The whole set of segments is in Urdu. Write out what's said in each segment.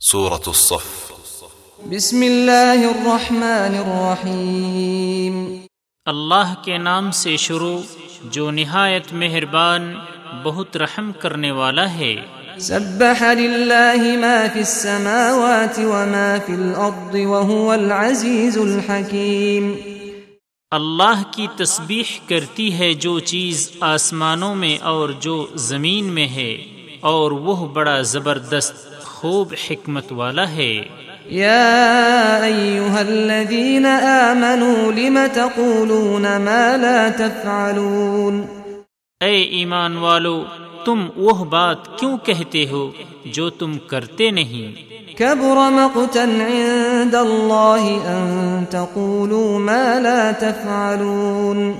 سورة الصف. بسم اللہ الرحمن الرحیم۔ اللہ کے نام سے شروع جو نہایت مہربان بہت رحم کرنے والا ہے۔ سبح للہ ما فی السماوات وما فی الارض وهو العزیز الحکیم۔ اللہ کی تسبیح کرتی ہے جو چیز آسمانوں میں اور جو زمین میں ہے اور وہ بڑا زبردست خوب حکمت والا ہے۔ یا ایوہا الذین آمنوا لم تقولون ما لا تفعلون؟ اے ایمان والو تم وہ بات کیوں کہتے ہو جو تم کرتے نہیں؟ كبر مقتا عند الله أن تقولوا ما لا تفعلون۔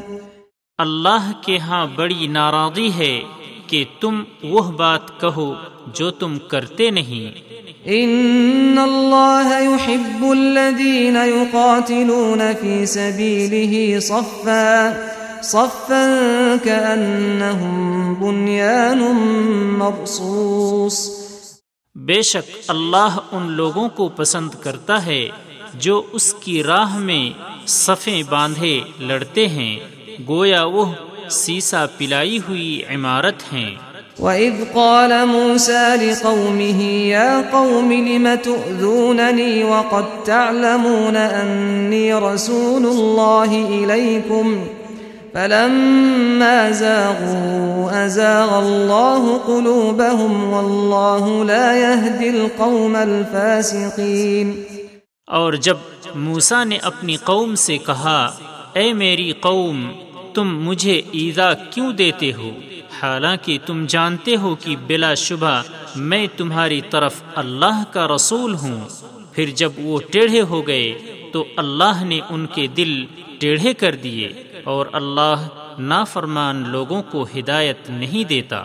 اللہ کے ہاں بڑی ناراضی ہے۔ کہ تم وہ بات کہو جو تم کرتے نہیں۔ إن الله يحب الذين يقاتلون في سبيله صفا صفا كأنهم بنيان مرصوص۔ بے شک اللہ ان لوگوں کو پسند کرتا ہے جو اس کی راہ میں صفیں باندھے لڑتے ہیں گویا وہ سیسا پلائی ہوئی عمارت ہیں۔ وَإِذْ قَالَ مُوسَى لِقَوْمِهِ يَا قَوْمِ لِمَ تُؤْذُونَنِي وَقَدْ تَعْلَمُونَ أَنِّي رَسُولُ اللَّهِ إِلَيْكُمْ فَلَمَّا زَاغُوا أَزَاغَ اللَّهُ قُلُوبَهُمْ وَاللَّهُ لَا يَهْدِي الْقَوْمَ الْفَاسِقِينَ۔ اور جب موسا نے اپنی قوم سے کہا اے میری قوم تم مجھے ایزا کیوں دیتے ہو؟ حالانکہ تم جانتے ہو کہ بلا شبہ میں تمہاری طرف اللہ کا رسول ہوں۔ پھر جب وہ ٹیڑھے ہو گئے تو اللہ نے ان کے دل ٹیڑھے کر دیے اور اللہ نافرمان لوگوں کو ہدایت نہیں دیتا۔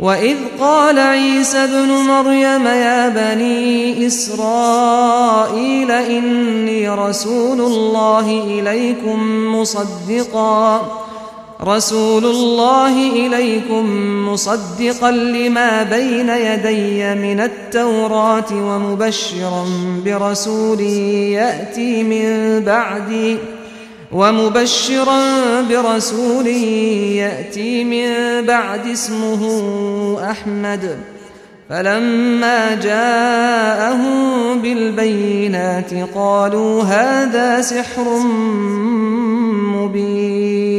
وَإِذْ قَالَ عِيسَى ابْنُ مَرْيَمَ يَا بَنِي إِسْرَائِيلَ إِنِّي رَسُولُ اللَّهِ إِلَيْكُمْ مُصَدِّقًا۔ رسول الله إليكم مصدقا لما بين يدي من التوراة ومبشرا برسول يأتي من بعدي ومبشرا برسول يأتي من بعد اسمه أحمد فلما جاءهم بالبينات قالوا هذا سحر مبين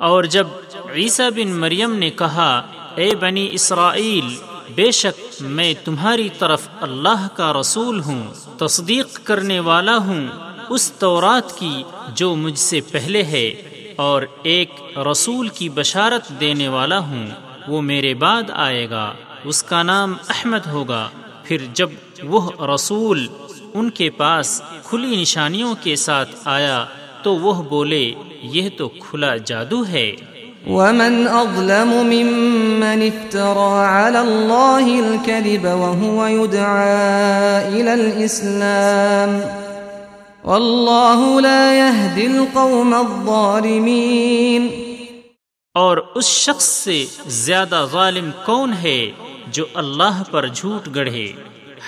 اور جب عیسیٰ بن مریم نے کہا، اے بنی اسرائیل، بے شک میں تمہاری طرف اللہ کا رسول ہوں، تصدیق کرنے والا ہوں، اس تورات کی جو مجھ سے پہلے ہے، اور ایک رسول کی بشارت دینے والا ہوں، وہ میرے بعد آئے گا، اس کا نام احمد ہوگا۔ پھر جب وہ رسول ان کے پاس کھلی نشانیوں کے ساتھ آیا تو وہ بولے یہ تو کھلا جادو ہے ومن اظلم ممن افترى على الله الكذب وهو يدعى الى الاسلام والله لا يهدي القوم الظالمين۔ اور اس شخص سے زیادہ ظالم کون ہے جو اللہ پر جھوٹ گڑھے؟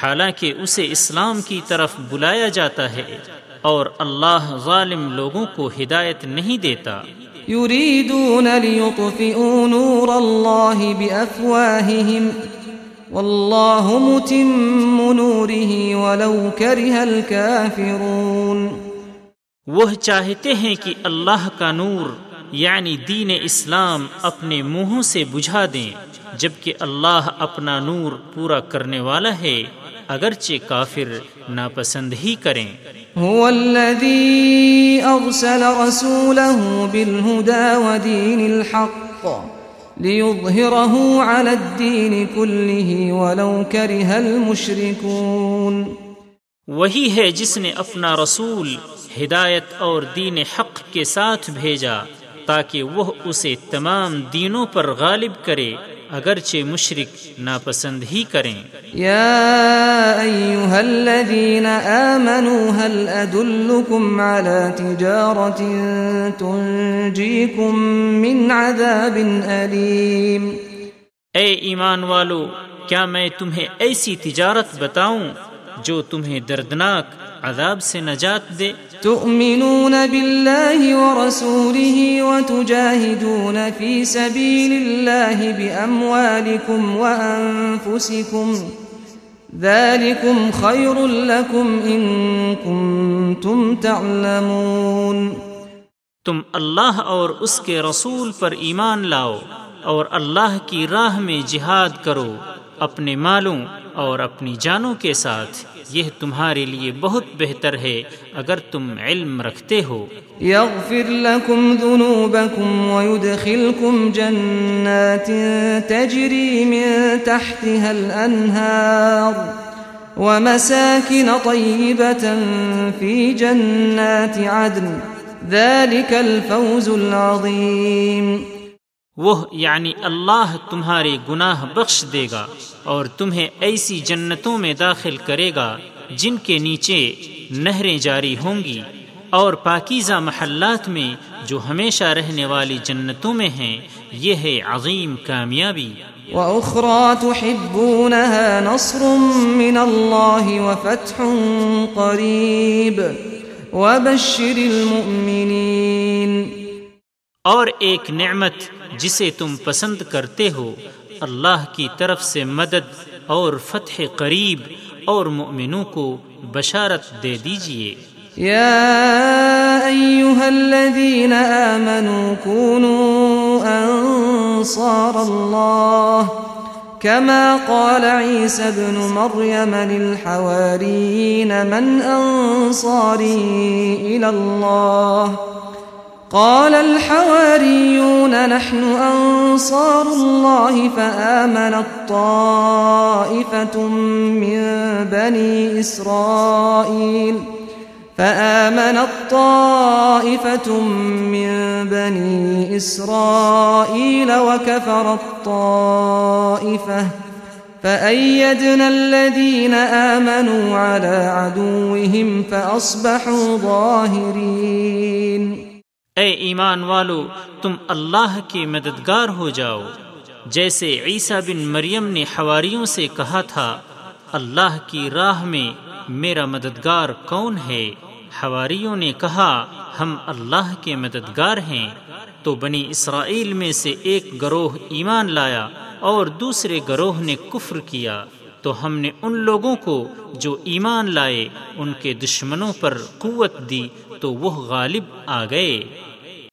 حالانکہ اسے اسلام کی طرف بلایا جاتا ہے۔ اور اللہ ظالم لوگوں کو ہدایت نہیں دیتا۔ يريدون ليطفئوا نور الله بأفواههم والله متم نوره ولو كره الكافرون وہ چاہتے ہیں کہ اللہ کا نور یعنی دین اسلام اپنے منہوں سے بجھا دیں جبکہ اللہ اپنا نور پورا کرنے والا ہے اگرچہ کافر ناپسند ہی کریں۔ هو الذي أرسل رسوله بالهدى ودين الحق ليظهره على الدين كله ولو كره المشركون. وہی ہے جس نے اپنا رسول، ہدایت اور دین حق کے ساتھ بھیجا تاکہ وہ اسے تمام دینوں پر غالب کرے۔ اگرچہ مشرک ناپسند ہی کریں۔ يا أيها الذين آمنوا هل أدلكم على تجارة تنجيكم من عذاب أليم اے ایمان والو کیا میں تمہیں ایسی تجارت بتاؤں جو تمہیں دردناک عذاب سے نجات دے۔ تؤمنون بالله ورسوله وتجاهدون في سبيل الله بأموالكم وأنفسكم ذلكم خير لكم إن كنتم تعلمون۔ تم اللہ اور اس کے رسول پر ایمان لاؤ اور اللہ کی راہ میں جہاد کرو۔ اپنے مالوں اور اپنی جانوں کے ساتھ، یہ تمہارے لیے بہت بہتر ہے اگر تم علم رکھتے ہو۔ يغفر لكم ذنوبكم ويدخلكم جنات تجري من تحتها الأنهار ومساكن طيبة في جنات عدن ذلك الفوز العظيم وہ یعنی اللہ تمہارے گناہ بخش دے گا اور تمہیں ایسی جنتوں میں داخل کرے گا جن کے نیچے نہریں جاری ہوں گی اور پاکیزہ محلات میں جو ہمیشہ رہنے والی جنتوں میں ہیں، یہ ہے عظیم کامیابی۔ وأخرى تحبونها نصر من الله وفتح قريب۔ وبشر المؤمنين۔ اور ایک نعمت جسے تم پسند کرتے ہو، اللہ کی طرف سے مدد اور فتح قریب اور مؤمنوں کو بشارت دے دیجیے۔ يا أيها الذين آمنوا كونوا أنصار الله كما قال عيسى بن مريم للحواريين من أنصاري إلى الله قال الحواريون نحن أنصار الله فآمنت طائفة من بني إسرائيل فآمنت طائفة من بني إسرائيل وكفرت طائفة فأيدنا الذين آمنوا على عدوهم فأصبحوا ظاهرين اے ایمان والو، تم اللہ کے مددگار ہو جاؤ۔ جیسے عیسیٰ بن مریم نے حواریوں سے کہا تھا، اللہ کی راہ میں میرا مددگار کون ہے؟ حواریوں نے کہا، ہم اللہ کے مددگار ہیں۔ تو بنی اسرائیل میں سے ایک گروہ ایمان لایا اور دوسرے گروہ نے کفر کیا۔ تو ہم نے ان لوگوں کو جو ایمان لائے، ان کے دشمنوں پر قوت دی، تو وہ غالب آ گئے۔